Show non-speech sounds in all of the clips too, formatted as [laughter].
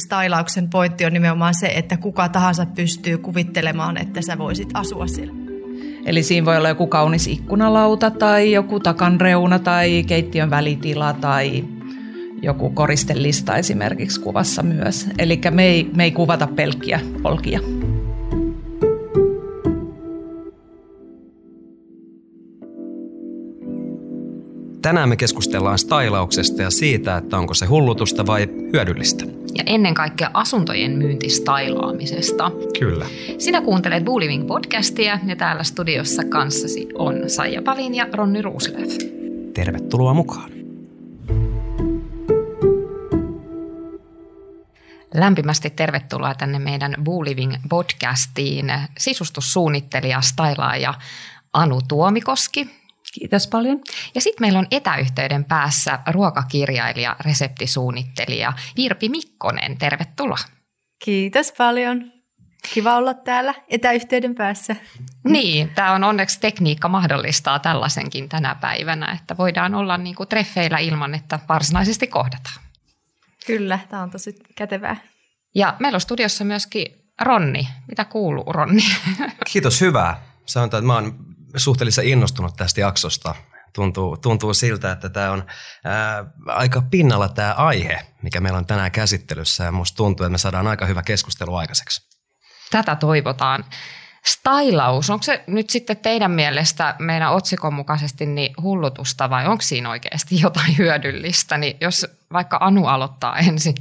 stylauksen pointti on nimenomaan se, että kuka tahansa pystyy kuvittelemaan, että sä voisit asua siellä. Eli siinä voi olla joku kaunis ikkunalauta tai joku takan reuna tai keittiön välitila tai joku koristelista esimerkiksi kuvassa myös. Eli me ei, me ei kuvata pelkkiä olkia. Tänään me keskustellaan stylauksesta ja siitä, että onko se hullutusta vai hyödyllistä. Ja ennen kaikkea asuntojen myyntistailaamisesta. Kyllä. Sinä kuuntelet Booliving podcastia ja täällä studiossa kanssasi on Saija Palin ja Ronni Ruusilev. Tervetuloa mukaan. Lämpimästi tervetuloa tänne meidän Booliving podcastiin sisustussuunnittelija, stailaaja Anu Tuomikoski. Kiitos paljon. Ja sitten meillä on etäyhteyden päässä ruokakirjailija, reseptisuunnittelija Virpi Mikkonen. Tervetuloa. Kiitos paljon. Kiva olla täällä etäyhteyden päässä. Niin, tämä on onneksi tekniikka mahdollistaa tällaisenkin tänä päivänä, että voidaan olla niinku treffeillä ilman, että varsinaisesti kohdataan. Kyllä, tämä on tosi kätevää. Ja meillä on studiossa myöskin Ronni. Mitä kuuluu, Ronni? Kiitos, hyvää. Sanotaan, että mä oon suhteellisen innostunut tästä jaksosta. Tuntuu, tuntuu siltä, että tämä on ää, aika pinnalla tämä aihe, mikä meillä on tänään käsittelyssä. Ja musta tuntuu, että me saadaan aika hyvä keskustelu aikaiseksi. Tätä toivotaan. Stylaus, onko se nyt sitten teidän mielestä meidän otsikon mukaisesti niin hullutusta vai onko siinä oikeasti jotain hyödyllistä? Niin jos vaikka Anu aloittaa ensin.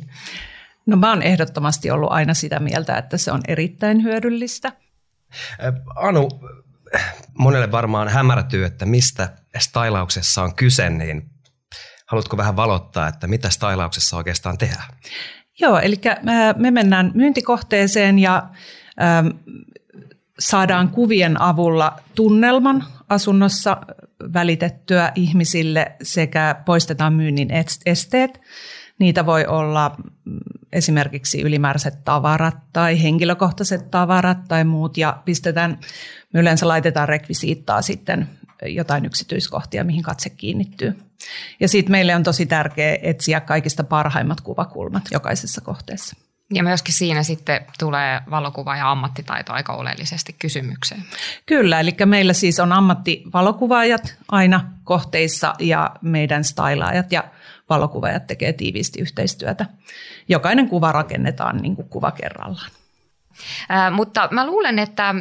No mä oon ehdottomasti ollut aina sitä mieltä, että se on erittäin hyödyllistä. Anu, monelle varmaan hämärtyy, että mistä stylauksessa on kyse, niin haluatko vähän valottaa, että mitä stylauksessa oikeastaan tehdään? Joo, eli me mennään myyntikohteeseen ja saadaan kuvien avulla tunnelman asunnossa välitettyä ihmisille sekä poistetaan myynnin esteet. Niitä voi olla esimerkiksi ylimääräiset tavarat tai henkilökohtaiset tavarat tai muut ja pistetään, me yleensä laitetaan rekvisiittaa sitten jotain yksityiskohtia, mihin katse kiinnittyy. Ja siitä meille on tosi tärkeää etsiä kaikista parhaimmat kuvakulmat jokaisessa kohteessa. Ja myöskin siinä sitten tulee valokuva ja ammattitaito aika oleellisesti kysymykseen. Kyllä, eli meillä siis on ammattivalokuvaajat aina kohteissa ja meidän stylaajat ja valokuvaajat tekee tiiviisti yhteistyötä. Jokainen kuva rakennetaan niin kuin kuva kerrallaan. Ää, mutta mä luulen, että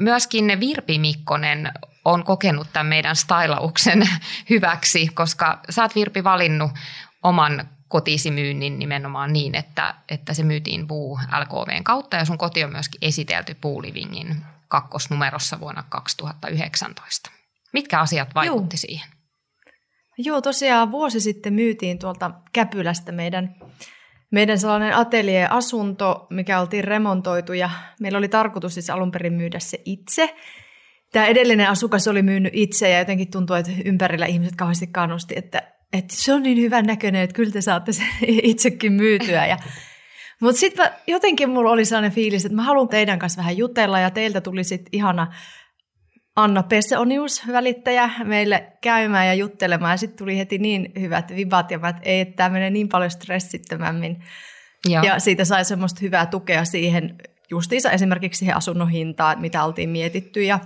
myöskin Virpi Mikkonen on kokenut tämän meidän stylauksen [laughs] hyväksi, koska sä oot Virpi valinnut oman kotisimyynnin nimenomaan niin, että, että se myytiin Buu LKVn kautta ja sun koti on myöskin esitelty Puulivingin kakkosnumerossa vuonna 2019. Mitkä asiat vaikutti Juu. siihen? Joo, tosiaan vuosi sitten myytiin tuolta Käpylästä meidän, meidän sellainen atelier-asunto, mikä oltiin remontoitu ja meillä oli tarkoitus siis alun perin myydä se itse. Tämä edellinen asukas oli myynyt itse ja jotenkin tuntui, että ympärillä ihmiset kauheasti kannusti, että että se on niin hyvän näköinen, että kyllä te saatte sen [laughs] itsekin myytyä. Ja, mutta sitten jotenkin mulla oli sellainen fiilis, että mä haluan teidän kanssa vähän jutella ja teiltä tuli sitten ihana Anna Pesseonius, välittäjä, meille käymään ja juttelemaan. Ja sitten tuli heti niin hyvät vibat ja mä, että ei, että tämä menee niin paljon stressittömämmin. Joo. Ja siitä sai semmoista hyvää tukea siihen justiinsa esimerkiksi siihen asunnon hintaan, mitä oltiin mietitty ja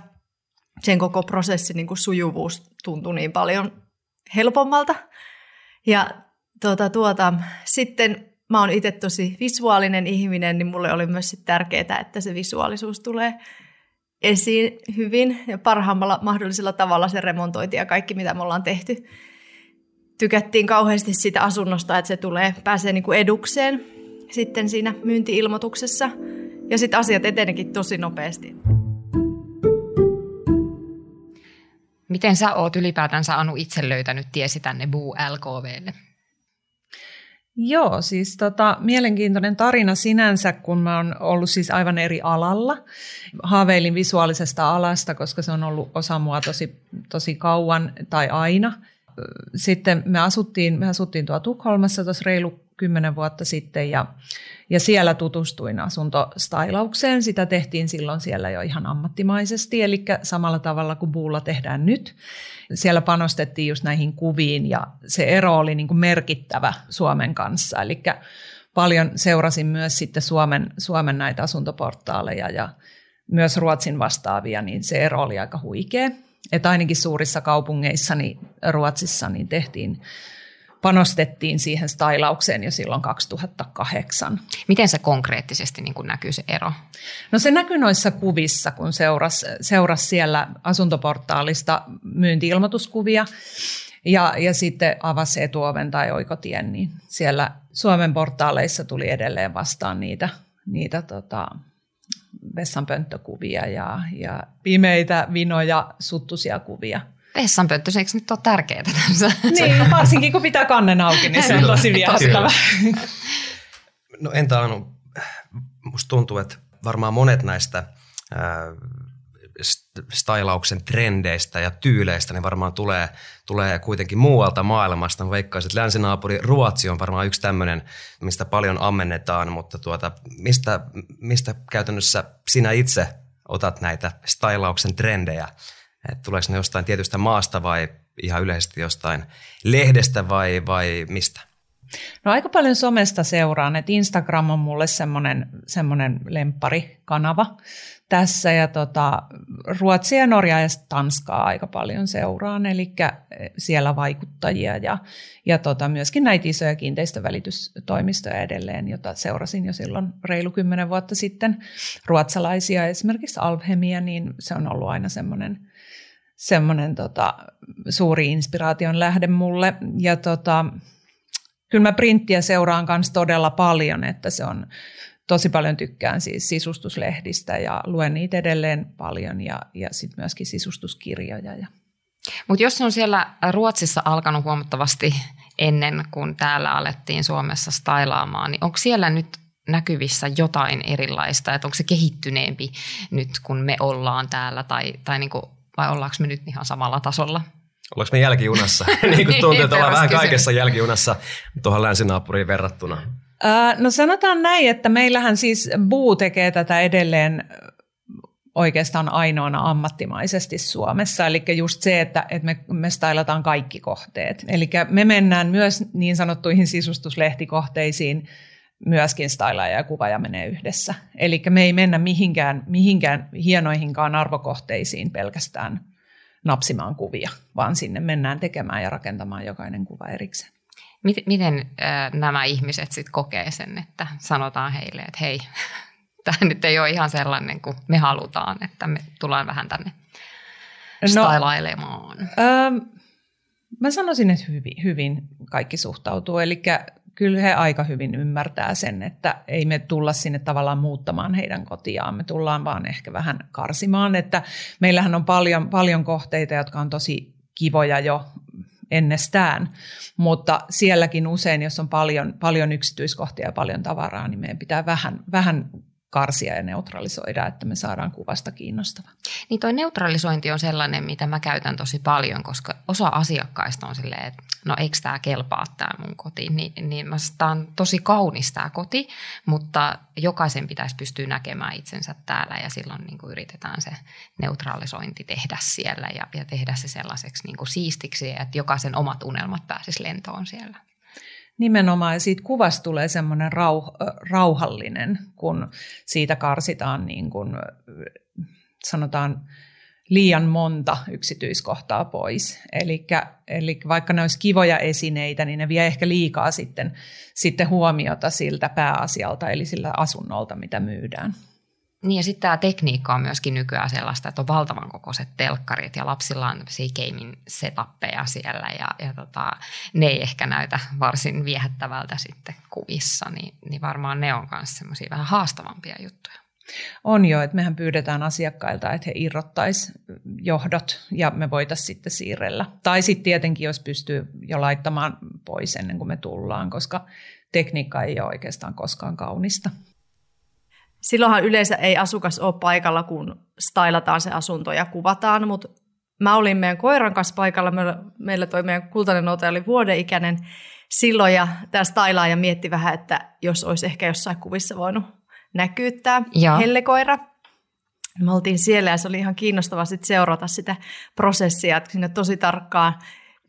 sen koko prosessin niin kuin sujuvuus tuntui niin paljon helpommalta. Ja tuota, tuota, sitten mä oon itse tosi visuaalinen ihminen, niin mulle oli myös tärkeää, että se visuaalisuus tulee esiin hyvin ja parhaimmalla mahdollisella tavalla se remontointi ja kaikki, mitä me ollaan tehty. Tykättiin kauheasti sitä asunnosta, että se tulee, pääsee niin kuin edukseen sitten siinä myyntiilmoituksessa. Ja sitten asiat etenekin tosi nopeasti. Miten sä oot ylipäätänsä Anu itse löytänyt tiesi tänne Buu LKVlle? Joo, siis tota, mielenkiintoinen tarina sinänsä, kun mä oon ollut siis aivan eri alalla. Haaveilin visuaalisesta alasta, koska se on ollut osa mua tosi, tosi kauan tai aina. Sitten me asuttiin, me asuttiin tuolla Tukholmassa tuossa reilu kymmenen vuotta sitten ja, ja siellä tutustuin asuntostylaukseen. Sitä tehtiin silloin siellä jo ihan ammattimaisesti, eli samalla tavalla kuin Buulla tehdään nyt. Siellä panostettiin just näihin kuviin ja se ero oli niin kuin merkittävä Suomen kanssa. Eli paljon seurasin myös sitten Suomen, Suomen näitä asuntoportaaleja ja myös Ruotsin vastaavia, niin se ero oli aika huikea. Että ainakin suurissa kaupungeissa niin Ruotsissa niin tehtiin panostettiin siihen stylaukseen jo silloin 2008. Miten se konkreettisesti niin kuin näkyy se ero? No se näkyy noissa kuvissa, kun seurasi seuras siellä asuntoportaalista myyntiilmoituskuvia ja, ja sitten avasi etuoven tai oikotien, niin siellä Suomen portaaleissa tuli edelleen vastaan niitä, niitä tota, vessanpönttökuvia ja, ja pimeitä, vinoja, suttusia kuvia – vessanpönttö, se eikö nyt ole tärkeää tässä? [laughs] Niin, varsinkin kun pitää kannen auki, niin se on tosi viehättävä. No entä Anu, musta tuntuu, että varmaan monet näistä äh, stylauksen trendeistä ja tyyleistä niin varmaan tulee, tulee kuitenkin muualta maailmasta. Mä veikkaisin, että länsinaapuri Ruotsi on varmaan yksi tämmöinen, mistä paljon ammennetaan, mutta tuota, mistä, mistä käytännössä sinä itse otat näitä stylauksen trendejä että tuleeko ne jostain tietystä maasta vai ihan yleisesti jostain lehdestä vai, vai mistä? No aika paljon somesta seuraan, että Instagram on mulle semmoinen, semmoinen lempparikanava tässä ja tota, Ruotsia, Norjaa ja Tanskaa aika paljon seuraan, eli siellä vaikuttajia ja, ja tota, myöskin näitä isoja kiinteistövälitystoimistoja edelleen, jota seurasin jo silloin reilu kymmenen vuotta sitten. Ruotsalaisia, esimerkiksi Alvhemia, niin se on ollut aina semmoinen – semmoinen tota, suuri inspiraation lähde mulle. Ja tota, kyllä mä printtiä seuraan kanssa todella paljon, että se on tosi paljon tykkään siis sisustuslehdistä ja luen niitä edelleen paljon ja, ja sitten myöskin sisustuskirjoja. Ja. Mutta jos on siellä Ruotsissa alkanut huomattavasti ennen kuin täällä alettiin Suomessa stailaamaan, niin onko siellä nyt näkyvissä jotain erilaista, että onko se kehittyneempi nyt kun me ollaan täällä tai, tai niin vai ollaanko me nyt ihan samalla tasolla? Ollaanko me jälkijunassa? [laughs] niin kuin tuntuu, että ollaan vähän kaikessa jälkijunassa tuohon länsinaapuriin verrattuna. no sanotaan näin, että meillähän siis Buu tekee tätä edelleen oikeastaan ainoana ammattimaisesti Suomessa. Eli just se, että, että me, me stylataan kaikki kohteet. Eli me mennään myös niin sanottuihin sisustuslehtikohteisiin, myöskin stylaa ja kuvaaja menee yhdessä. Eli me ei mennä mihinkään, mihinkään hienoihinkaan arvokohteisiin pelkästään napsimaan kuvia, vaan sinne mennään tekemään ja rakentamaan jokainen kuva erikseen. Miten, miten äh, nämä ihmiset sitten kokee sen, että sanotaan heille, että hei, [laughs] tämä nyt ei ole ihan sellainen kuin me halutaan, että me tullaan vähän tänne no, stylailemaan? Ähm, mä sanoisin, että hyvin, hyvin kaikki suhtautuu. Eli kyllä he aika hyvin ymmärtää sen, että ei me tulla sinne tavallaan muuttamaan heidän kotiaan, me tullaan vaan ehkä vähän karsimaan, että meillähän on paljon, paljon kohteita, jotka on tosi kivoja jo ennestään, mutta sielläkin usein, jos on paljon, paljon yksityiskohtia ja paljon tavaraa, niin meidän pitää vähän, vähän karsia ja neutralisoida, että me saadaan kuvasta kiinnostava. Niin toi neutralisointi on sellainen, mitä mä käytän tosi paljon, koska osa asiakkaista on silleen, että no eikö tämä kelpaa tämä mun koti, niin, niin mä tämä on tosi kaunis tämä koti, mutta jokaisen pitäisi pystyä näkemään itsensä täällä ja silloin niin kuin yritetään se neutralisointi tehdä siellä ja, ja tehdä se sellaiseksi niin kuin siistiksi, että jokaisen omat unelmat pääsisi lentoon siellä. Nimenomaan, siitä kuvasta tulee semmoinen rauh, rauhallinen, kun siitä karsitaan niin kuin, sanotaan liian monta yksityiskohtaa pois. Eli vaikka ne olisi kivoja esineitä, niin ne vie ehkä liikaa sitten, sitten huomiota siltä pääasialta, eli sillä asunnolta, mitä myydään. Niin ja sitten tämä tekniikka on myöskin nykyään sellaista, että on valtavan kokoiset telkkarit ja lapsilla on gaming setappeja siellä ja, ja tota, ne ei ehkä näytä varsin viehättävältä sitten kuvissa, niin, niin varmaan ne on myös semmoisia vähän haastavampia juttuja. On jo, että mehän pyydetään asiakkailta, että he irrottaisi johdot ja me voitaisiin sitten siirrellä. Tai sitten tietenkin, jos pystyy jo laittamaan pois ennen kuin me tullaan, koska tekniikka ei ole oikeastaan koskaan kaunista silloinhan yleensä ei asukas ole paikalla, kun stylataan se asunto ja kuvataan, mutta mä olin meidän koiran kanssa paikalla, meillä, meillä toi meidän kultainen noute oli vuodeikäinen silloin ja tämä stylaaja mietti vähän, että jos olisi ehkä jossain kuvissa voinut näkyyttää Joo. hellekoira. Me oltiin siellä ja se oli ihan kiinnostavaa sit seurata sitä prosessia, että sinne tosi tarkkaan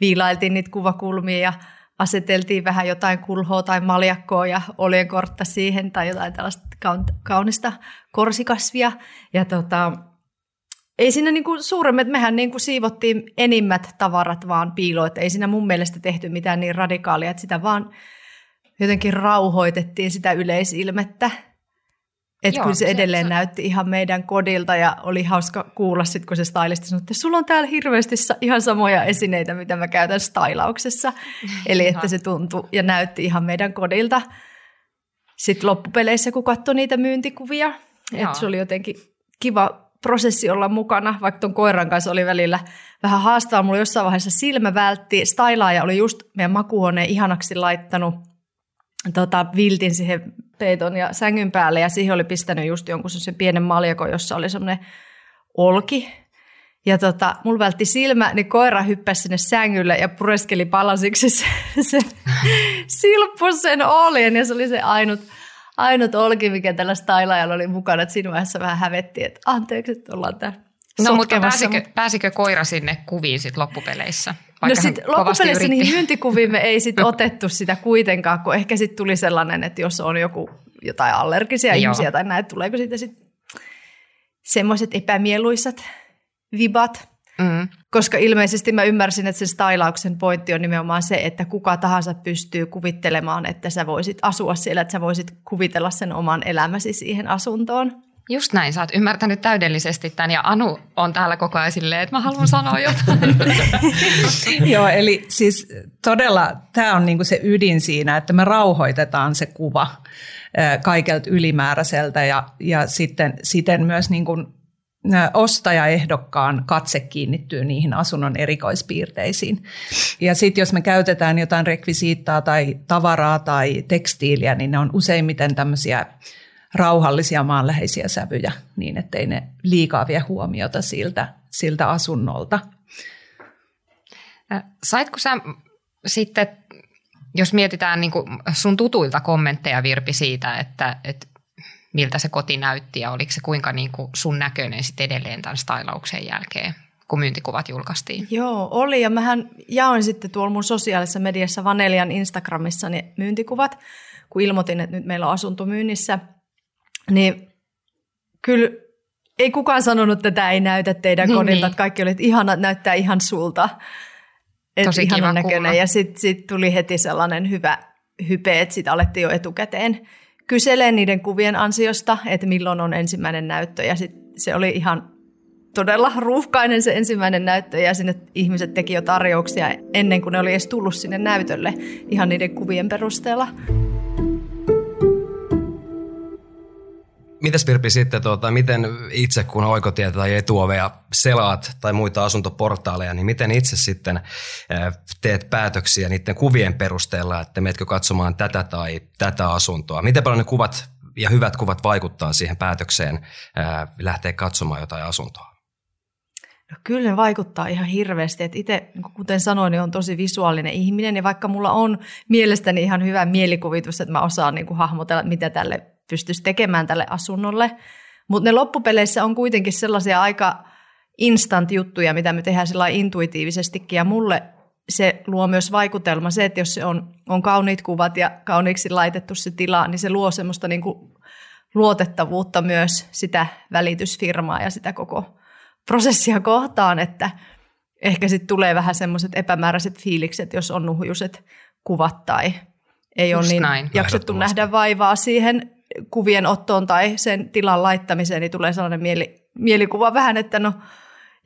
viilailtiin niitä kuvakulmia ja aseteltiin vähän jotain kulhoa tai maljakkoa ja oljenkortta siihen tai jotain tällaista kaunista korsikasvia. Ja tota, ei siinä niinku suuremmat, mehän niinku siivottiin enimmät tavarat vaan piiloon, että ei siinä mun mielestä tehty mitään niin radikaalia, että sitä vaan jotenkin rauhoitettiin sitä yleisilmettä. Että kyllä se, edelleen se... näytti ihan meidän kodilta ja oli hauska kuulla sitten, kun se stylisti sanoi, että sulla on täällä hirveästi ihan samoja esineitä, mitä mä käytän stylauksessa. [laughs] Eli että se tuntui ja näytti ihan meidän kodilta. Sitten loppupeleissä, kun katsoi niitä myyntikuvia, että se oli jotenkin kiva prosessi olla mukana, vaikka tuon koiran kanssa oli välillä vähän haastavaa. Mulla jossain vaiheessa silmä vältti, stylaaja oli just meidän makuuhuoneen ihanaksi laittanut tota, viltin siihen peiton ja sängyn päälle ja siihen oli pistänyt just jonkun sen pienen maljako, jossa oli semmoinen olki. Ja tota, mulla vältti silmä, niin koira hyppäsi sinne sängylle ja pureskeli palasiksi se, se [laughs] silppus sen oljen ja se oli se ainut, ainut olki, mikä tällä stylaajalla oli mukana. Et siinä vaiheessa vähän hävettiin, että anteeksi, että ollaan täällä No mutta pääsikö, pääsikö koira sinne kuviin sitten loppupeleissä? No sitten loppupeleissä niihin myyntikuviin me ei sitten [laughs] otettu sitä kuitenkaan, kun ehkä sitten tuli sellainen, että jos on joku jotain allergisia Joo. ihmisiä tai näin, tuleeko sitten sitten semmoiset epämieluisat vibat. Mm. Koska ilmeisesti mä ymmärsin, että sen stylauksen pointti on nimenomaan se, että kuka tahansa pystyy kuvittelemaan, että sä voisit asua siellä, että sä voisit kuvitella sen oman elämäsi siihen asuntoon. Just näin, sä oot ymmärtänyt täydellisesti tämän ja Anu on täällä koko ajan silleen, että mä haluan sanoa jotain. [laughs] Joo, eli siis todella tämä on niinku se ydin siinä, että me rauhoitetaan se kuva kaikelta ylimääräiseltä ja, ja sitten siten myös niinku ostajaehdokkaan katse kiinnittyy niihin asunnon erikoispiirteisiin. Ja sitten jos me käytetään jotain rekvisiittaa tai tavaraa tai tekstiiliä, niin ne on useimmiten tämmöisiä rauhallisia maanläheisiä sävyjä niin, ettei ne liikaa vie huomiota siltä, siltä asunnolta. Saitko sä sitten, jos mietitään niin sun tutuilta kommentteja Virpi siitä, että, että miltä se koti näytti ja oliko se kuinka niin kuin sun näköinen sitten edelleen tämän stylauksen jälkeen, kun myyntikuvat julkaistiin? Joo, oli ja mähän jaoin sitten tuolla mun sosiaalisessa mediassa Vanelian Instagramissa ne myyntikuvat, kun ilmoitin, että nyt meillä on asunto myynnissä – niin kyllä ei kukaan sanonut, että tämä ei näytä teidän niin, kodilta, niin. että kaikki olivat ihana, näyttää ihan sulta. Et Tosi kiva näköinen. Kuulla. Ja sitten sit tuli heti sellainen hyvä hype, että sitten alettiin jo etukäteen kyselee niiden kuvien ansiosta, että milloin on ensimmäinen näyttö. Ja sit se oli ihan todella ruuhkainen se ensimmäinen näyttö ja sinne ihmiset teki jo tarjouksia ennen kuin ne oli edes tullut sinne näytölle ihan niiden kuvien perusteella. Mitäs Virpi sitten, tuota, miten itse kun oikotietä tai etuovea selaat tai muita asuntoportaaleja, niin miten itse sitten teet päätöksiä niiden kuvien perusteella, että meetkö katsomaan tätä tai tätä asuntoa? Miten paljon ne kuvat ja hyvät kuvat vaikuttaa siihen päätökseen lähteä katsomaan jotain asuntoa? No kyllä ne vaikuttaa ihan hirveästi. että itse, niin kuten sanoin, niin on tosi visuaalinen ihminen ja vaikka mulla on mielestäni ihan hyvä mielikuvitus, että mä osaan niin kuin hahmotella, mitä tälle pystyisi tekemään tälle asunnolle. Mutta ne loppupeleissä on kuitenkin sellaisia aika instant juttuja, mitä me tehdään sillä intuitiivisestikin. Ja mulle se luo myös vaikutelma, se, että jos se on, on kauniit kuvat ja kauniiksi laitettu se tila, niin se luo semmoista niin kuin luotettavuutta myös sitä välitysfirmaa ja sitä koko prosessia kohtaan, että ehkä sitten tulee vähän semmoiset epämääräiset fiilikset, jos on nuhjuset kuvat tai ei Just ole niin näin. jaksettu nähdä vaivaa siihen kuvien ottoon tai sen tilan laittamiseen, niin tulee sellainen mieli, mielikuva vähän, että no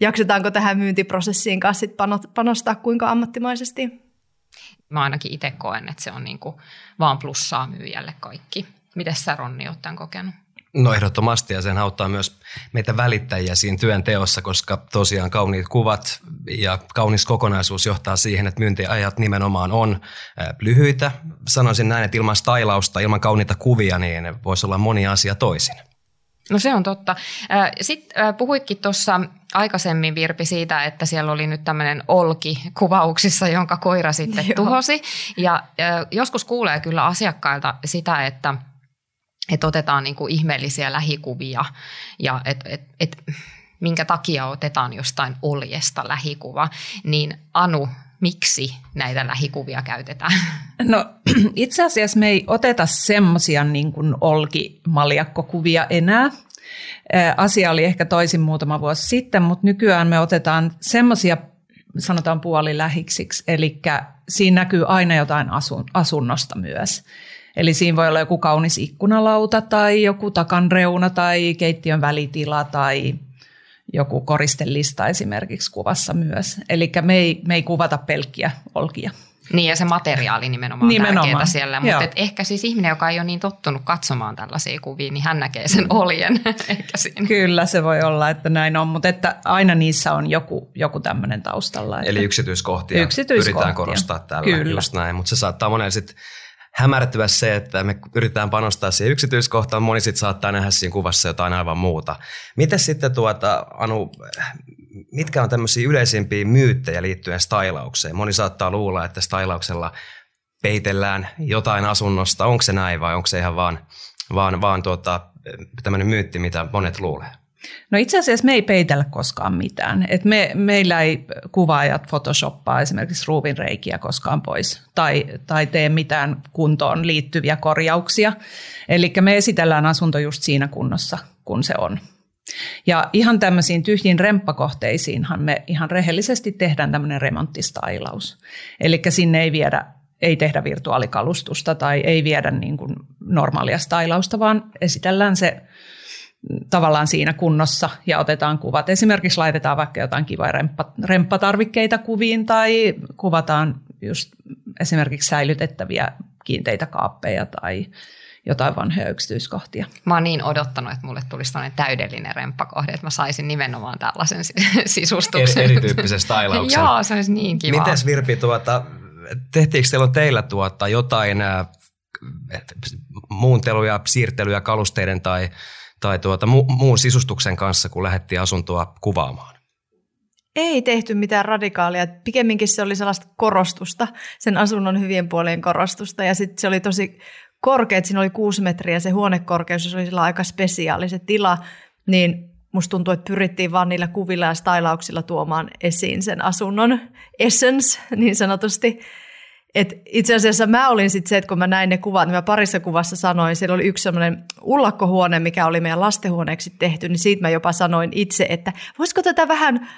jaksetaanko tähän myyntiprosessiin kanssa sit panostaa kuinka ammattimaisesti. Mä ainakin itse koen, että se on niinku vaan plussaa myyjälle kaikki. Miten sä Ronni oot tämän kokenut? No ehdottomasti ja sen auttaa myös meitä välittäjiä siinä työn teossa, koska tosiaan kauniit kuvat ja kaunis kokonaisuus johtaa siihen, että myyntiajat nimenomaan on lyhyitä. Sanoisin näin, että ilman stailausta, ilman kauniita kuvia, niin voisi olla moni asia toisin. No se on totta. Sitten puhuitkin tuossa aikaisemmin Virpi siitä, että siellä oli nyt tämmöinen olki kuvauksissa, jonka koira sitten tuhosi. Ja joskus kuulee kyllä asiakkailta sitä, että – että otetaan niin kuin ihmeellisiä lähikuvia ja että et, et, minkä takia otetaan jostain oljesta lähikuva, niin Anu, miksi näitä lähikuvia käytetään? No [clears throat] itse asiassa me ei oteta semmoisia niin kuin olkimaljakkokuvia enää. Asia oli ehkä toisin muutama vuosi sitten, mutta nykyään me otetaan semmoisia sanotaan puolilähiksiksi, eli siinä näkyy aina jotain asun, asunnosta myös. Eli siinä voi olla joku kaunis ikkunalauta tai joku takan reuna tai keittiön välitila tai joku koristelista esimerkiksi kuvassa myös. Eli me ei, me ei kuvata pelkkiä olkia. Niin ja se materiaali nimenomaan, nimenomaan. tärkeää siellä, mutta et ehkä siis ihminen, joka ei ole niin tottunut katsomaan tällaisia kuvia, niin hän näkee sen oljen [laughs] ehkä siinä. Kyllä se voi olla, että näin on, mutta että aina niissä on joku, joku tämmöinen taustalla. Että Eli yksityiskohtia, yksityiskohtia pyritään korostaa täällä Kyllä. just näin, mutta se saattaa monella sitten hämärtyä se, että me yritetään panostaa siihen yksityiskohtaan, moni sitten saattaa nähdä siinä kuvassa jotain aivan muuta. Miten sitten tuota, Anu, mitkä on tämmöisiä yleisimpiä myyttejä liittyen stylaukseen? Moni saattaa luulla, että stylauksella peitellään jotain asunnosta. Onko se näin vai onko se ihan vaan, vaan, vaan tuota, tämmöinen myytti, mitä monet luulee? No itse asiassa me ei peitellä koskaan mitään. Et me, meillä ei kuvaajat photoshoppaa esimerkiksi ruuvinreikiä koskaan pois tai, tai tee mitään kuntoon liittyviä korjauksia. Eli me esitellään asunto just siinä kunnossa, kun se on. Ja ihan tämmöisiin tyhjiin remppakohteisiinhan me ihan rehellisesti tehdään tämmöinen remonttistailaus. Eli sinne ei viedä ei tehdä virtuaalikalustusta tai ei viedä niin kuin normaalia stailausta, vaan esitellään se tavallaan siinä kunnossa ja otetaan kuvat. Esimerkiksi laitetaan vaikka jotain kivoja remppa, remppatarvikkeita kuviin tai kuvataan just esimerkiksi säilytettäviä kiinteitä kaappeja tai jotain vanhoja yksityiskohtia. Mä oon niin odottanut, että mulle tulisi täydellinen remppakohde, että mä saisin nimenomaan tällaisen [laughs] sisustuksen. Eri, erityyppisen stylauksen. [laughs] Joo, se olisi niin kiva. Mites Virpi, tuota, tehtiinkö teillä teillä tuota jotain äh, muunteluja, siirtelyjä kalusteiden tai tai tuota, mu- muun sisustuksen kanssa, kun lähdettiin asuntoa kuvaamaan? Ei tehty mitään radikaalia. Pikemminkin se oli sellaista korostusta, sen asunnon hyvien puolien korostusta. Ja sitten se oli tosi korkea, siinä oli kuusi metriä se huonekorkeus, se oli sillä aika spesiaali se tila. Niin musta tuntuu, että pyrittiin vaan niillä kuvilla ja stylauksilla tuomaan esiin sen asunnon essence niin sanotusti. Et itse asiassa mä olin sitten se, että kun mä näin ne kuvat, niin mä parissa kuvassa sanoin, siellä oli yksi semmoinen ullakkohuone, mikä oli meidän lastenhuoneeksi tehty, niin siitä mä jopa sanoin itse, että voisiko tätä vähän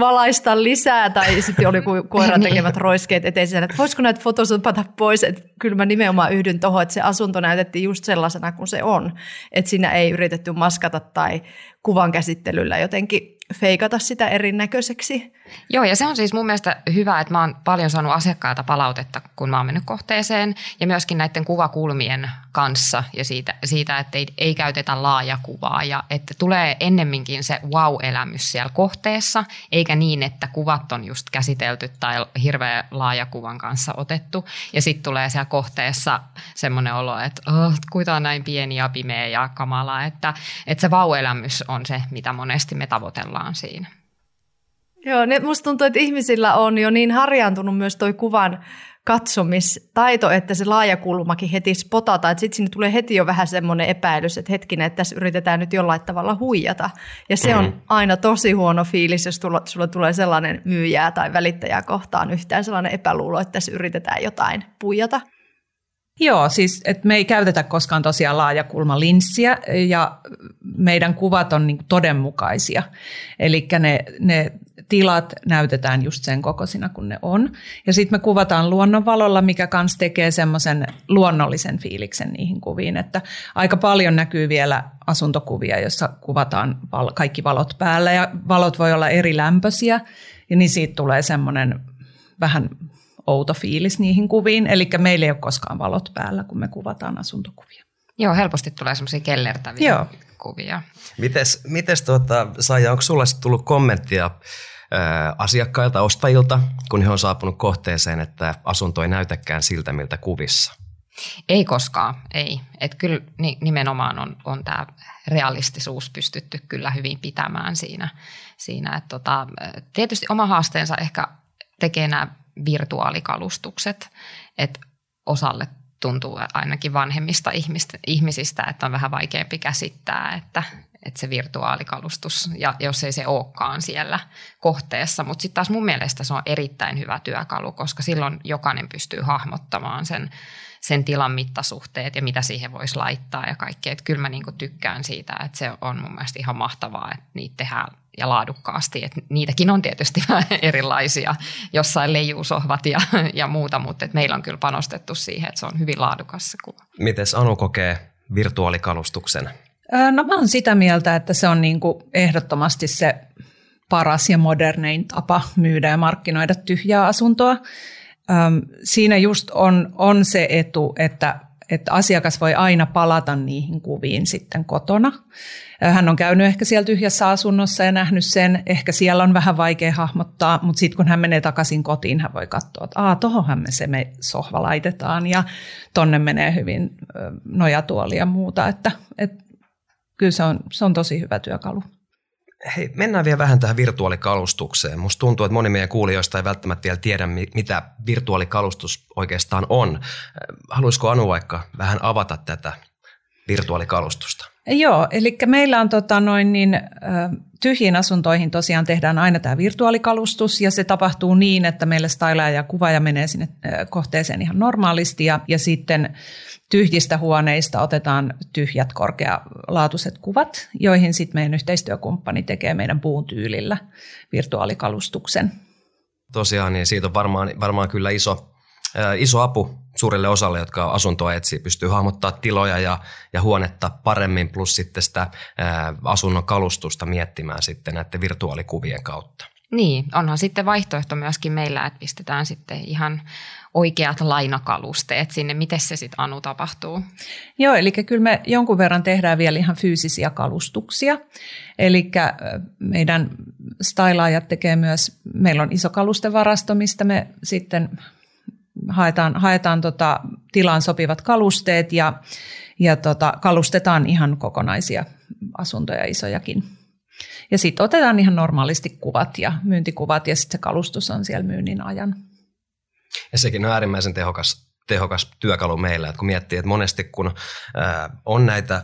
valaista lisää, tai sitten oli koiran niin. tekemät roiskeet eteen, että voisiko näitä fotosopata pois, että kyllä mä nimenomaan yhdyn tuohon, että se asunto näytettiin just sellaisena kuin se on, että siinä ei yritetty maskata tai kuvan käsittelyllä jotenkin feikata sitä erinäköiseksi. Joo, ja se on siis mun mielestä hyvä, että mä oon paljon saanut asiakkailta palautetta, kun mä oon mennyt kohteeseen, ja myöskin näiden kuvakulmien kanssa, ja siitä, siitä että ei, ei käytetä laajakuvaa, ja että tulee ennemminkin se wow-elämys siellä kohteessa, eikä niin, että kuvat on just käsitelty tai hirveä laajakuvan kanssa otettu, ja sitten tulee siellä kohteessa semmoinen olo, että oh, kuita on näin pieni ja pimeä ja kamala, että, että se wow-elämys on se, mitä monesti me tavoitellaan siinä. Joo, ne, musta tuntuu, että ihmisillä on jo niin harjaantunut myös toi kuvan katsomistaito, että se laajakulmakin heti spotata, että sitten sinne tulee heti jo vähän semmoinen epäilys, että hetkinen, että tässä yritetään nyt jollain tavalla huijata. Ja se on mm-hmm. aina tosi huono fiilis, jos tulla, sulla tulee sellainen myyjää tai välittäjää kohtaan yhtään sellainen epäluulo, että tässä yritetään jotain puijata. Joo, siis että me ei käytetä koskaan tosiaan laajakulmalinssiä ja meidän kuvat on niin todenmukaisia. Eli ne, ne tilat näytetään just sen kokoisina kuin ne on. Ja sitten me kuvataan luonnonvalolla, mikä kans tekee semmoisen luonnollisen fiiliksen niihin kuviin, että aika paljon näkyy vielä asuntokuvia, jossa kuvataan kaikki valot päällä ja valot voi olla eri lämpöisiä ja niin siitä tulee semmoinen vähän outo fiilis niihin kuviin. Eli meillä ei ole koskaan valot päällä, kun me kuvataan asuntokuvia. Joo, helposti tulee semmoisia kellertäviä Joo. kuvia. Mites, mites tuota, Saija, onko sulla tullut kommenttia asiakkailta, ostajilta, kun he on saapunut kohteeseen, että asunto ei näytäkään siltä, miltä kuvissa? Ei koskaan, ei. Et kyllä nimenomaan on, on tämä realistisuus pystytty kyllä hyvin pitämään siinä. siinä että tota, tietysti oma haasteensa ehkä tekee nämä virtuaalikalustukset, että osalle tuntuu ainakin vanhemmista ihmistä, ihmisistä, että on vähän vaikeampi käsittää, että, että se virtuaalikalustus, ja jos ei se olekaan siellä kohteessa. Mutta sitten taas mun mielestä se on erittäin hyvä työkalu, koska silloin jokainen pystyy hahmottamaan sen, sen tilan mittasuhteet ja mitä siihen voisi laittaa ja kaikkea. Että kyllä mä niinku tykkään siitä, että se on mun mielestä ihan mahtavaa, että niitä tehdään ja laadukkaasti. Että niitäkin on tietysti [laughs] erilaisia, jossain leijuusohvat ja, ja muuta, mutta että meillä on kyllä panostettu siihen, että se on hyvin laadukas se kuva. Miten Anu kokee virtuaalikalustuksen? No mä oon sitä mieltä, että se on niin kuin ehdottomasti se paras ja modernein tapa myydä ja markkinoida tyhjää asuntoa. Siinä just on, on se etu, että, että asiakas voi aina palata niihin kuviin sitten kotona. Hän on käynyt ehkä siellä tyhjässä asunnossa ja nähnyt sen. Ehkä siellä on vähän vaikea hahmottaa, mutta sitten kun hän menee takaisin kotiin, hän voi katsoa, että Aa, tohonhan me se me sohva laitetaan ja tonne menee hyvin nojatuoli ja muuta. Että, että kyllä se on, se on tosi hyvä työkalu. Hei, mennään vielä vähän tähän virtuaalikalustukseen. Musta tuntuu, että moni meidän kuulijoista ei välttämättä vielä tiedä, mitä virtuaalikalustus oikeastaan on. Haluaisiko Anu vaikka vähän avata tätä virtuaalikalustusta? Joo, eli meillä on tota noin niin, tyhjiin asuntoihin tosiaan tehdään aina tämä virtuaalikalustus ja se tapahtuu niin, että meille stylaa ja kuvaaja menee sinne kohteeseen ihan normaalisti ja, ja sitten tyhjistä huoneista otetaan tyhjät korkealaatuiset kuvat, joihin sitten meidän yhteistyökumppani tekee meidän puun tyylillä virtuaalikalustuksen. Tosiaan, niin siitä on varmaan, varmaan kyllä iso, iso apu suurelle osalle, jotka asuntoa etsii, pystyy hahmottaa tiloja ja, ja huonetta paremmin, plus sitten sitä ää, asunnon kalustusta miettimään sitten näiden virtuaalikuvien kautta. Niin, onhan sitten vaihtoehto myöskin meillä, että pistetään sitten ihan oikeat lainakalusteet sinne. Miten se sitten Anu tapahtuu? Joo, eli kyllä me jonkun verran tehdään vielä ihan fyysisiä kalustuksia. Eli meidän stylaajat tekee myös, meillä on iso kalustevarasto, mistä me sitten haetaan, haetaan tota, tilaan sopivat kalusteet ja, ja tota, kalustetaan ihan kokonaisia asuntoja isojakin. Ja sitten otetaan ihan normaalisti kuvat ja myyntikuvat ja sitten se kalustus on siellä myynnin ajan. Ja sekin on äärimmäisen tehokas, tehokas työkalu meillä, että kun miettii, että monesti kun on näitä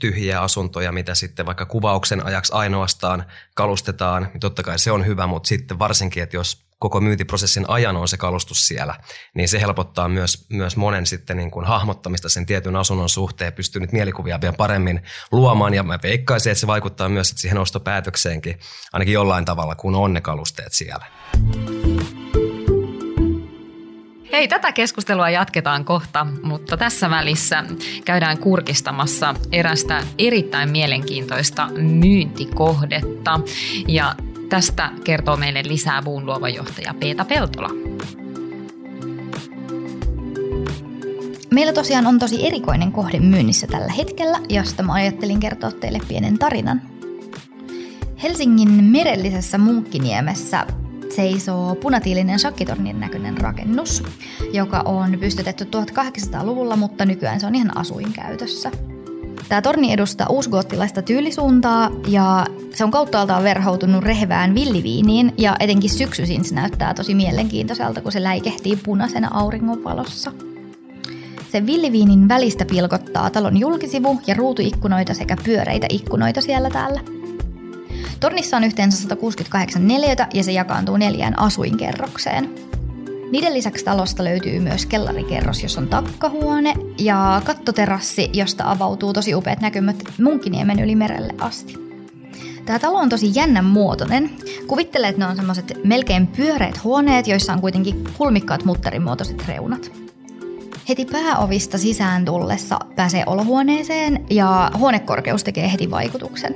tyhjiä asuntoja, mitä sitten vaikka kuvauksen ajaksi ainoastaan kalustetaan, niin totta kai se on hyvä, mutta sitten varsinkin, että jos koko myyntiprosessin ajan on se kalustus siellä, niin se helpottaa myös, myös monen sitten niin kuin hahmottamista sen tietyn asunnon suhteen, pystyy nyt mielikuvia vielä paremmin luomaan, ja mä veikkaisin, että se vaikuttaa myös siihen ostopäätökseenkin, ainakin jollain tavalla, kun on ne kalusteet siellä. Hei, tätä keskustelua jatketaan kohta, mutta tässä välissä käydään kurkistamassa erästä erittäin mielenkiintoista myyntikohdetta. Ja tästä kertoo meille lisää Buun luova johtaja Peeta Peltola. Meillä tosiaan on tosi erikoinen kohde myynnissä tällä hetkellä, josta mä ajattelin kertoa teille pienen tarinan. Helsingin merellisessä Munkkiniemessä seisoo punatiilinen shakkitornin näköinen rakennus, joka on pystytetty 1800-luvulla, mutta nykyään se on ihan asuinkäytössä. Tämä torni edustaa uusgoottilaista tyylisuuntaa ja se on kauttaaltaan verhoutunut rehevään villiviiniin ja etenkin syksyisin se näyttää tosi mielenkiintoiselta, kun se läikehtii punaisena auringonvalossa. Sen villiviinin välistä pilkottaa talon julkisivu ja ruutuikkunoita sekä pyöreitä ikkunoita siellä täällä. Tornissa on yhteensä 168 neliötä ja se jakaantuu neljään asuinkerrokseen. Niiden lisäksi talosta löytyy myös kellarikerros, jossa on takkahuone ja kattoterassi, josta avautuu tosi upeat näkymät Munkiniemen yli merelle asti. Tämä talo on tosi jännän muotoinen. Kuvittelee, että ne on semmoiset melkein pyöreät huoneet, joissa on kuitenkin kulmikkaat muttarimuotoiset reunat. Heti pääovista sisään tullessa pääsee olohuoneeseen ja huonekorkeus tekee heti vaikutuksen.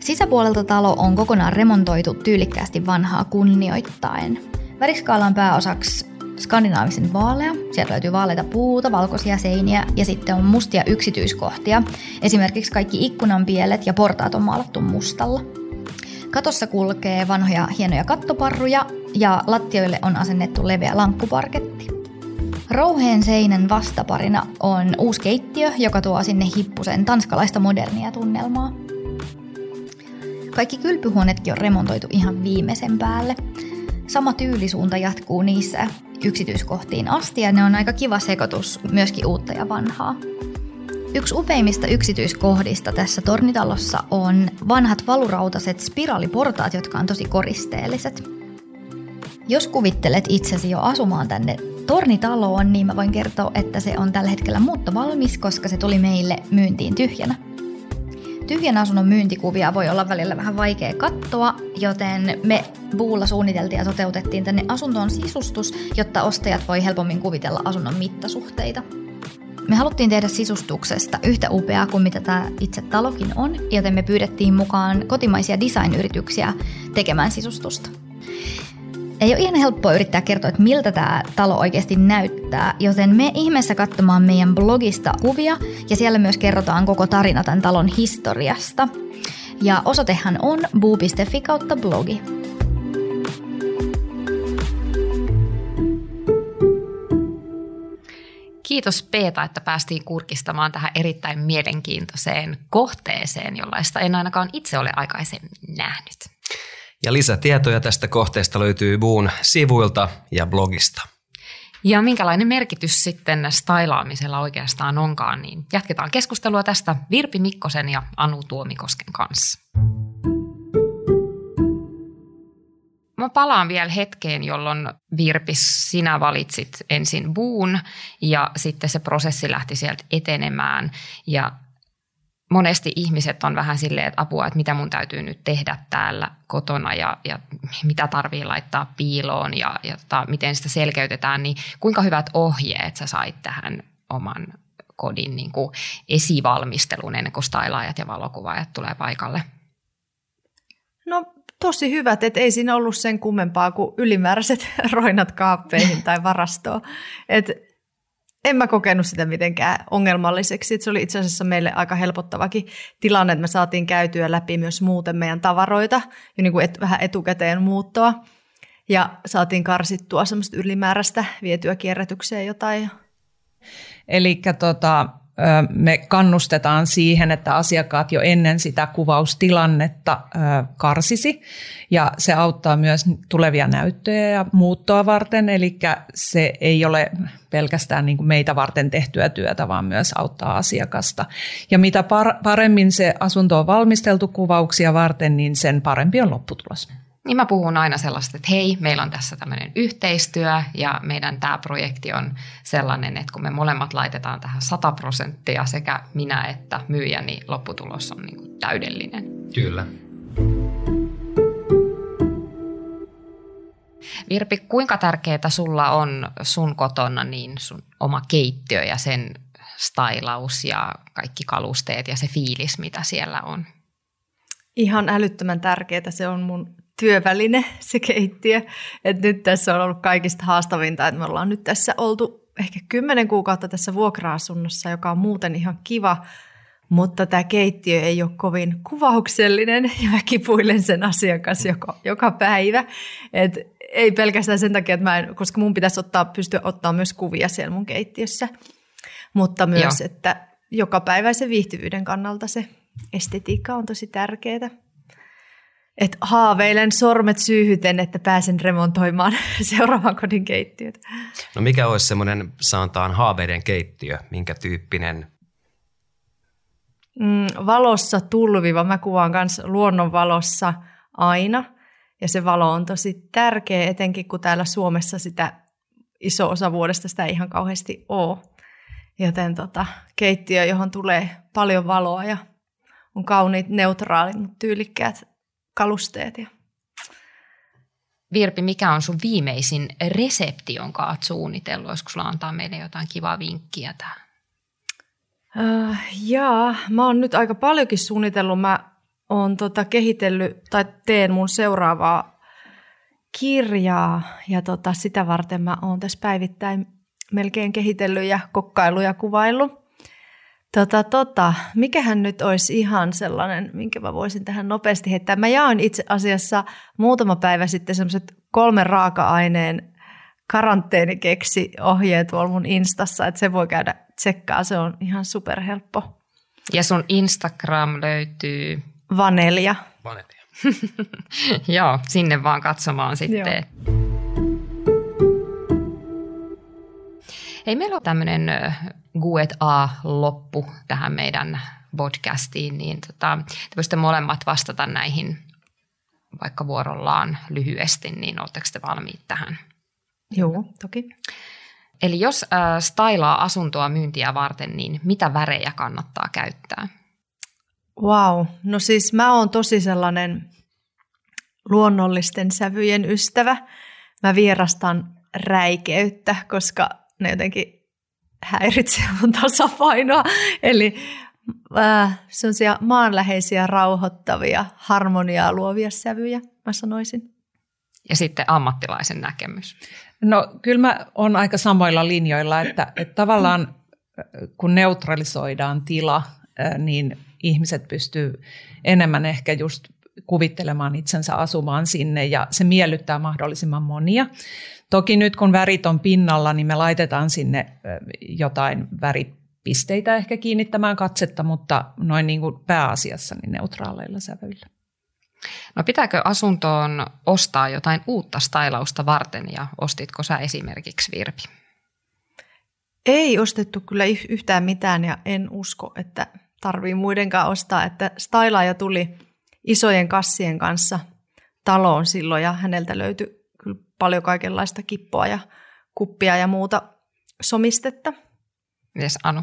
Sisäpuolelta talo on kokonaan remontoitu tyylikkäästi vanhaa kunnioittaen. Väriskaala on pääosaksi skandinaavisen vaalea. Sieltä löytyy vaaleita puuta, valkoisia seiniä ja sitten on mustia yksityiskohtia. Esimerkiksi kaikki ikkunanpielet ja portaat on maalattu mustalla. Katossa kulkee vanhoja hienoja kattoparruja ja lattioille on asennettu leveä lankkuparketti. Rouheen seinän vastaparina on uusi keittiö, joka tuo sinne hippusen tanskalaista modernia tunnelmaa. Kaikki kylpyhuoneetkin on remontoitu ihan viimeisen päälle. Sama tyylisuunta jatkuu niissä yksityiskohtiin asti ja ne on aika kiva sekoitus myöskin uutta ja vanhaa. Yksi upeimmista yksityiskohdista tässä tornitalossa on vanhat valurautaset spiraaliportaat, jotka on tosi koristeelliset. Jos kuvittelet itsesi jo asumaan tänne tornitaloon, niin mä voin kertoa, että se on tällä hetkellä muuttovalmis, koska se tuli meille myyntiin tyhjänä. Tyhjän asunnon myyntikuvia voi olla välillä vähän vaikea katsoa, joten me Buulla suunniteltiin ja toteutettiin tänne asuntoon sisustus, jotta ostajat voi helpommin kuvitella asunnon mittasuhteita. Me haluttiin tehdä sisustuksesta yhtä upeaa kuin mitä tämä itse talokin on, joten me pyydettiin mukaan kotimaisia designyrityksiä tekemään sisustusta. Ei ole ihan helppoa yrittää kertoa, että miltä tämä talo oikeasti näyttää, joten me ihmeessä katsomaan meidän blogista kuvia ja siellä myös kerrotaan koko tarina tämän talon historiasta. Ja osoitehan on buu.fi kautta blogi. Kiitos Peeta, että päästiin kurkistamaan tähän erittäin mielenkiintoiseen kohteeseen, jollaista en ainakaan itse ole aikaisemmin nähnyt. Ja lisätietoja tästä kohteesta löytyy Buun sivuilta ja blogista. Ja minkälainen merkitys sitten stylaamisella oikeastaan onkaan, niin jatketaan keskustelua tästä Virpi Mikkosen ja Anu Tuomikosken kanssa. Mä palaan vielä hetkeen, jolloin Virpi, sinä valitsit ensin buun ja sitten se prosessi lähti sieltä etenemään. Ja monesti ihmiset on vähän silleen, että apua, että mitä mun täytyy nyt tehdä täällä kotona ja, ja mitä tarvii laittaa piiloon ja, ja tota, miten sitä selkeytetään, niin kuinka hyvät ohjeet sä sait tähän oman kodin niin kuin esivalmistelun ennen kuin stylaajat ja valokuvaajat tulee paikalle? No tosi hyvät, että ei siinä ollut sen kummempaa kuin ylimääräiset [laughs] roinat kaappeihin tai varastoon. Et en mä kokenut sitä mitenkään ongelmalliseksi. Se oli itse asiassa meille aika helpottavakin tilanne, että me saatiin käytyä läpi myös muuten meidän tavaroita ja niin kuin et, vähän etukäteen muuttoa. Ja saatiin karsittua semmoista ylimääräistä vietyä kierrätykseen jotain. Eli tota, me kannustetaan siihen, että asiakkaat jo ennen sitä kuvaustilannetta karsisi ja se auttaa myös tulevia näyttöjä ja muuttoa varten, eli se ei ole pelkästään niin kuin meitä varten tehtyä työtä, vaan myös auttaa asiakasta. Ja mitä paremmin se asunto on valmisteltu kuvauksia varten, niin sen parempi on lopputulos. Niin mä puhun aina sellaista, että hei, meillä on tässä tämmöinen yhteistyö ja meidän tämä projekti on sellainen, että kun me molemmat laitetaan tähän 100 prosenttia sekä minä että myyjä, niin lopputulos on niin kuin täydellinen. Kyllä. Virpi, kuinka tärkeää sulla on sun kotona niin sun oma keittiö ja sen stylaus ja kaikki kalusteet ja se fiilis, mitä siellä on? Ihan älyttömän tärkeää se on mun työväline, se keittiö. Et nyt tässä on ollut kaikista haastavinta, että me ollaan nyt tässä oltu ehkä kymmenen kuukautta tässä vuokra-asunnossa, joka on muuten ihan kiva, mutta tämä keittiö ei ole kovin kuvauksellinen ja mä kipuilen sen asiakas joka, joka päivä. Et ei pelkästään sen takia, että mä en, koska mun pitäisi ottaa, pystyä ottaa myös kuvia siellä mun keittiössä, mutta myös, Joo. että joka päiväisen viihtyvyyden kannalta se estetiikka on tosi tärkeää että haaveilen sormet syyhyten, että pääsen remontoimaan [laughs] seuraavan kodin keittiöt. No mikä olisi semmoinen, sanotaan, haaveiden keittiö? Minkä tyyppinen? Mm, valossa tulviva. Mä kuvaan myös luonnon valossa aina. Ja se valo on tosi tärkeä, etenkin kun täällä Suomessa sitä iso osa vuodesta sitä ei ihan kauheasti ole. Joten tota, keittiö, johon tulee paljon valoa ja on kauniit, neutraalit, mutta tyylikkäät kalusteet. Ja... Virpi, mikä on sun viimeisin resepti, jonka olet suunnitellut? Olisiko sulla antaa meille jotain kivaa vinkkiä tähän? Uh, jaa, mä oon nyt aika paljonkin suunnitellut. Mä oon tota kehitellyt tai teen mun seuraavaa kirjaa ja tota, sitä varten mä oon tässä päivittäin melkein kehitellyt ja kokkailu ja kuvailu. Tota, tota, mikähän nyt olisi ihan sellainen, minkä mä voisin tähän nopeasti heittää. Mä jaoin itse asiassa muutama päivä sitten semmoiset kolmen raaka-aineen karanteenikeksi ohjeet tuolla mun Instassa, että se voi käydä tsekkaa, se on ihan superhelppo. Ja sun Instagram löytyy? Vanelja. Vanelja. [laughs] Joo, sinne vaan katsomaan sitten. Joo. Hei, meillä on tämmöinen Guet A-loppu tähän meidän podcastiin, niin tota, te voisitte molemmat vastata näihin vaikka vuorollaan lyhyesti, niin oletteko te valmiit tähän? Joo, toki. Eli jos äh, stylaa asuntoa myyntiä varten, niin mitä värejä kannattaa käyttää? Wow, no siis mä oon tosi sellainen luonnollisten sävyjen ystävä. Mä vierastan räikeyttä, koska ne jotenkin häiritsee mun tasapainoa. Eli äh, sellaisia maanläheisiä, rauhoittavia, harmoniaa luovia sävyjä, mä sanoisin. Ja sitten ammattilaisen näkemys. No kyllä mä oon aika samoilla linjoilla, että, että tavallaan äh, kun neutralisoidaan tila, äh, niin ihmiset pystyy enemmän ehkä just kuvittelemaan itsensä asumaan sinne ja se miellyttää mahdollisimman monia. Toki nyt kun värit on pinnalla, niin me laitetaan sinne jotain väripisteitä ehkä kiinnittämään katsetta, mutta noin niin kuin pääasiassa niin neutraaleilla sävyillä. No pitääkö asuntoon ostaa jotain uutta stylausta varten ja ostitko sä esimerkiksi Virpi? Ei ostettu kyllä yhtään mitään ja en usko, että tarvii muidenkaan ostaa, että stylaaja tuli isojen kassien kanssa taloon silloin ja häneltä löytyi paljon kaikenlaista kippoa ja kuppia ja muuta somistetta. Mites Anu?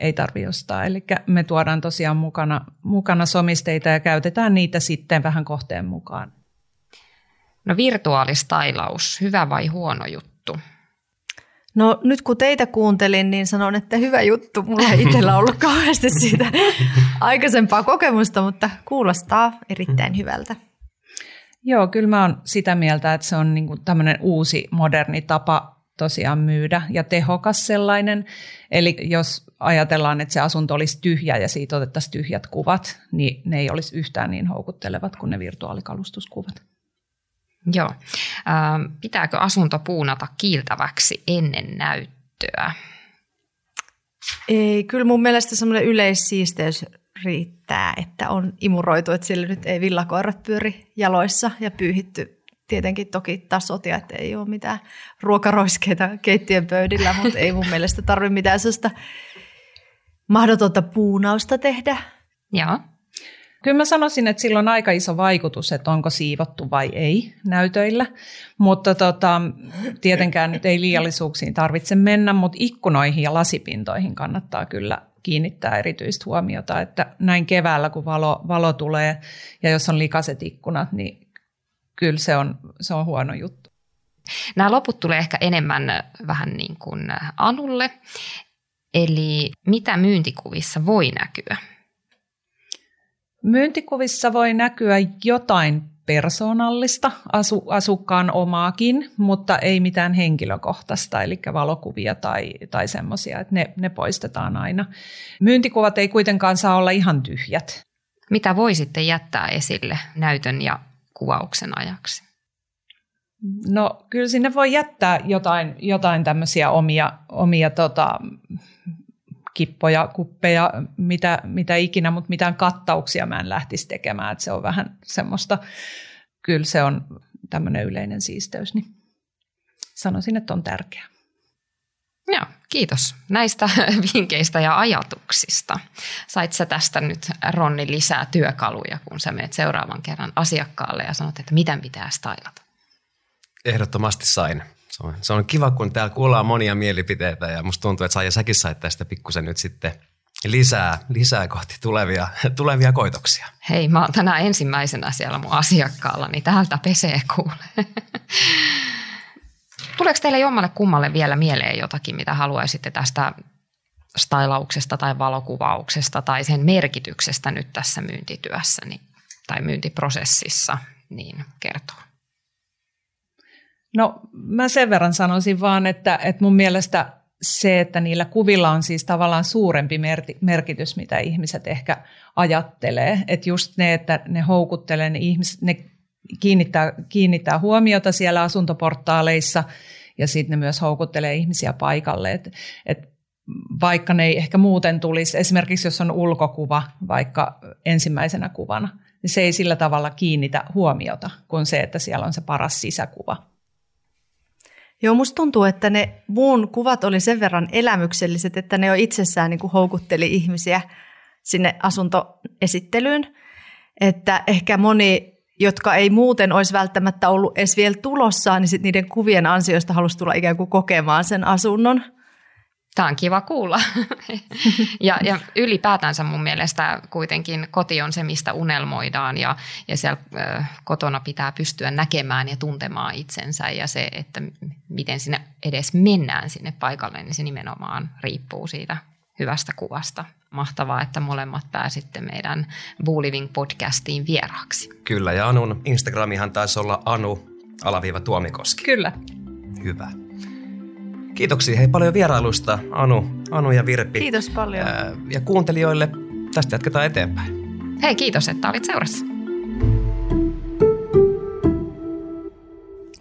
ei tarvi ostaa. Eli me tuodaan tosiaan mukana, mukana somisteita ja käytetään niitä sitten vähän kohteen mukaan. No virtuaalistailaus, hyvä vai huono juttu? No nyt kun teitä kuuntelin, niin sanon, että hyvä juttu. Mulla ei itsellä ollut [laughs] kauheasti siitä [laughs] aikaisempaa kokemusta, mutta kuulostaa erittäin hyvältä. Joo, kyllä mä oon sitä mieltä, että se on niin tämmöinen uusi moderni tapa tosiaan myydä ja tehokas sellainen. Eli jos ajatellaan, että se asunto olisi tyhjä ja siitä otettaisiin tyhjät kuvat, niin ne ei olisi yhtään niin houkuttelevat kuin ne virtuaalikalustuskuvat. Joo. Ähm, pitääkö asunto puunata kiiltäväksi ennen näyttöä? Ei, kyllä mun mielestä semmoinen yleissiisteys riittää, että on imuroitu, että sillä nyt ei villakoirat pyöri jaloissa ja pyyhitty tietenkin toki tasot ja että ei ole mitään ruokaroiskeita keittiön pöydillä, mutta ei mun mielestä tarvitse mitään sellaista mahdotonta puunausta tehdä. Joo. Kyllä mä sanoisin, että sillä on aika iso vaikutus, että onko siivottu vai ei näytöillä, mutta tota, tietenkään nyt ei liiallisuuksiin tarvitse mennä, mutta ikkunoihin ja lasipintoihin kannattaa kyllä kiinnittää erityistä huomiota, että näin keväällä kun valo, valo tulee ja jos on likaset ikkunat, niin kyllä se on, se on huono juttu. Nämä loput tulee ehkä enemmän vähän niin kuin Anulle. Eli mitä myyntikuvissa voi näkyä? Myyntikuvissa voi näkyä jotain persoonallista, asu, asukkaan omaakin, mutta ei mitään henkilökohtaista, eli valokuvia tai, tai semmoisia, että ne, ne poistetaan aina. Myyntikuvat ei kuitenkaan saa olla ihan tyhjät. Mitä voi sitten jättää esille näytön ja kuvauksen ajaksi? No kyllä sinne voi jättää jotain, jotain tämmöisiä omia, omia tota, kippoja, kuppeja, mitä, mitä ikinä, mutta mitään kattauksia mä en lähtisi tekemään. Että se on vähän semmoista, kyllä se on tämmöinen yleinen siisteys, niin sanoisin, että on tärkeää. Joo, kiitos näistä [laughs] vinkkeistä ja ajatuksista. Sait sä tästä nyt, Ronni, lisää työkaluja, kun sä menet seuraavan kerran asiakkaalle ja sanot, että miten pitää stylata? Ehdottomasti sain. Se on, se on kiva, kun täällä kuullaan monia mielipiteitä ja musta tuntuu, että sä ja säkin sait tästä pikkusen nyt sitten lisää, lisää kohti tulevia, tulevia koitoksia. Hei, mä oon tänään ensimmäisenä siellä mun asiakkaalla, niin täältä pesee kuule. [laughs] Tuleeko teille jommalle kummalle vielä mieleen jotakin, mitä haluaisitte tästä stylauksesta tai valokuvauksesta tai sen merkityksestä nyt tässä myyntityössä niin, tai myyntiprosessissa niin kertoa? No mä sen verran sanoisin vaan, että, että mun mielestä se, että niillä kuvilla on siis tavallaan suurempi merkitys, mitä ihmiset ehkä ajattelee. Että just ne, että ne houkuttelee, ne, ihmis, ne kiinnittää, kiinnittää huomiota siellä asuntoportaaleissa ja sitten ne myös houkuttelee ihmisiä paikalle. Et, et vaikka ne ei ehkä muuten tulisi, esimerkiksi jos on ulkokuva vaikka ensimmäisenä kuvana, niin se ei sillä tavalla kiinnitä huomiota kuin se, että siellä on se paras sisäkuva. Joo, musta tuntuu, että ne muun kuvat oli sen verran elämykselliset, että ne jo itsessään niin kuin houkutteli ihmisiä sinne asuntoesittelyyn. Että ehkä moni, jotka ei muuten olisi välttämättä ollut edes vielä tulossa, niin sit niiden kuvien ansiosta halusi tulla ikään kuin kokemaan sen asunnon – Tämä on kiva kuulla. [laughs] ja, ja ylipäätänsä mun mielestä kuitenkin koti on se, mistä unelmoidaan ja, ja siellä ö, kotona pitää pystyä näkemään ja tuntemaan itsensä ja se, että miten sinne edes mennään sinne paikalle, niin se nimenomaan riippuu siitä hyvästä kuvasta. Mahtavaa, että molemmat pääsitte meidän Booliving podcastiin vieraaksi. Kyllä, ja Anun Instagramihan taisi olla Anu alaviiva Tuomikoski. Kyllä. Hyvä. Kiitoksia hei paljon vierailusta Anu, Anu ja Virpi. Kiitos paljon. Ää, ja kuuntelijoille tästä jatketaan eteenpäin. Hei kiitos, että olit seurassa.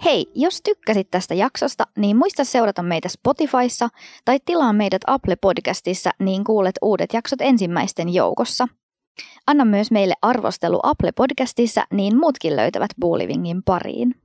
Hei, jos tykkäsit tästä jaksosta, niin muista seurata meitä Spotifyssa tai tilaa meidät Apple Podcastissa, niin kuulet uudet jaksot ensimmäisten joukossa. Anna myös meille arvostelu Apple Podcastissa, niin muutkin löytävät Bullivingin pariin.